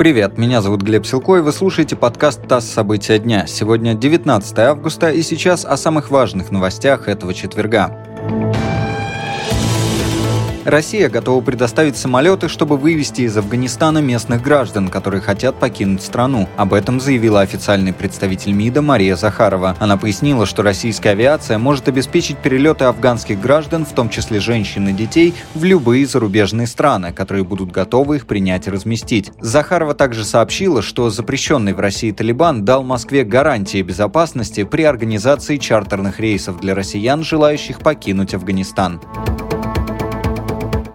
Привет, меня зовут Глеб Силко, и вы слушаете подкаст «ТАСС. События дня». Сегодня 19 августа, и сейчас о самых важных новостях этого четверга. Россия готова предоставить самолеты, чтобы вывести из Афганистана местных граждан, которые хотят покинуть страну. Об этом заявила официальный представитель МИДа Мария Захарова. Она пояснила, что российская авиация может обеспечить перелеты афганских граждан, в том числе женщин и детей, в любые зарубежные страны, которые будут готовы их принять и разместить. Захарова также сообщила, что запрещенный в России Талибан дал Москве гарантии безопасности при организации чартерных рейсов для россиян, желающих покинуть Афганистан.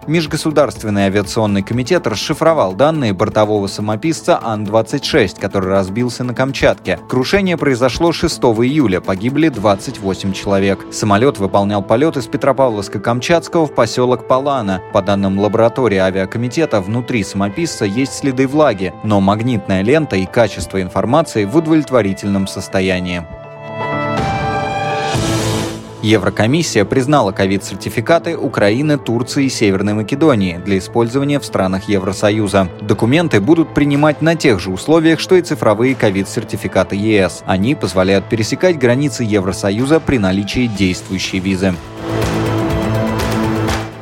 Межгосударственный авиационный комитет расшифровал данные бортового самописца Ан-26, который разбился на Камчатке. Крушение произошло 6 июля, погибли 28 человек. Самолет выполнял полет из Петропавловска-Камчатского в поселок Палана. По данным лаборатории авиакомитета, внутри самописца есть следы влаги, но магнитная лента и качество информации в удовлетворительном состоянии. Еврокомиссия признала ковид-сертификаты Украины, Турции и Северной Македонии для использования в странах Евросоюза. Документы будут принимать на тех же условиях, что и цифровые ковид-сертификаты ЕС. Они позволяют пересекать границы Евросоюза при наличии действующей визы.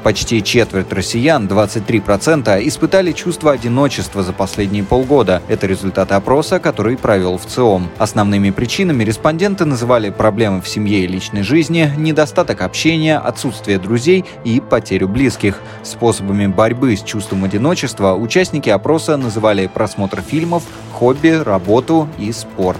Почти четверть россиян, 23%, испытали чувство одиночества за последние полгода. Это результаты опроса, который провел в ЦИОМ. Основными причинами респонденты называли проблемы в семье и личной жизни, недостаток общения, отсутствие друзей и потерю близких. Способами борьбы с чувством одиночества участники опроса называли просмотр фильмов, хобби, работу и спорт.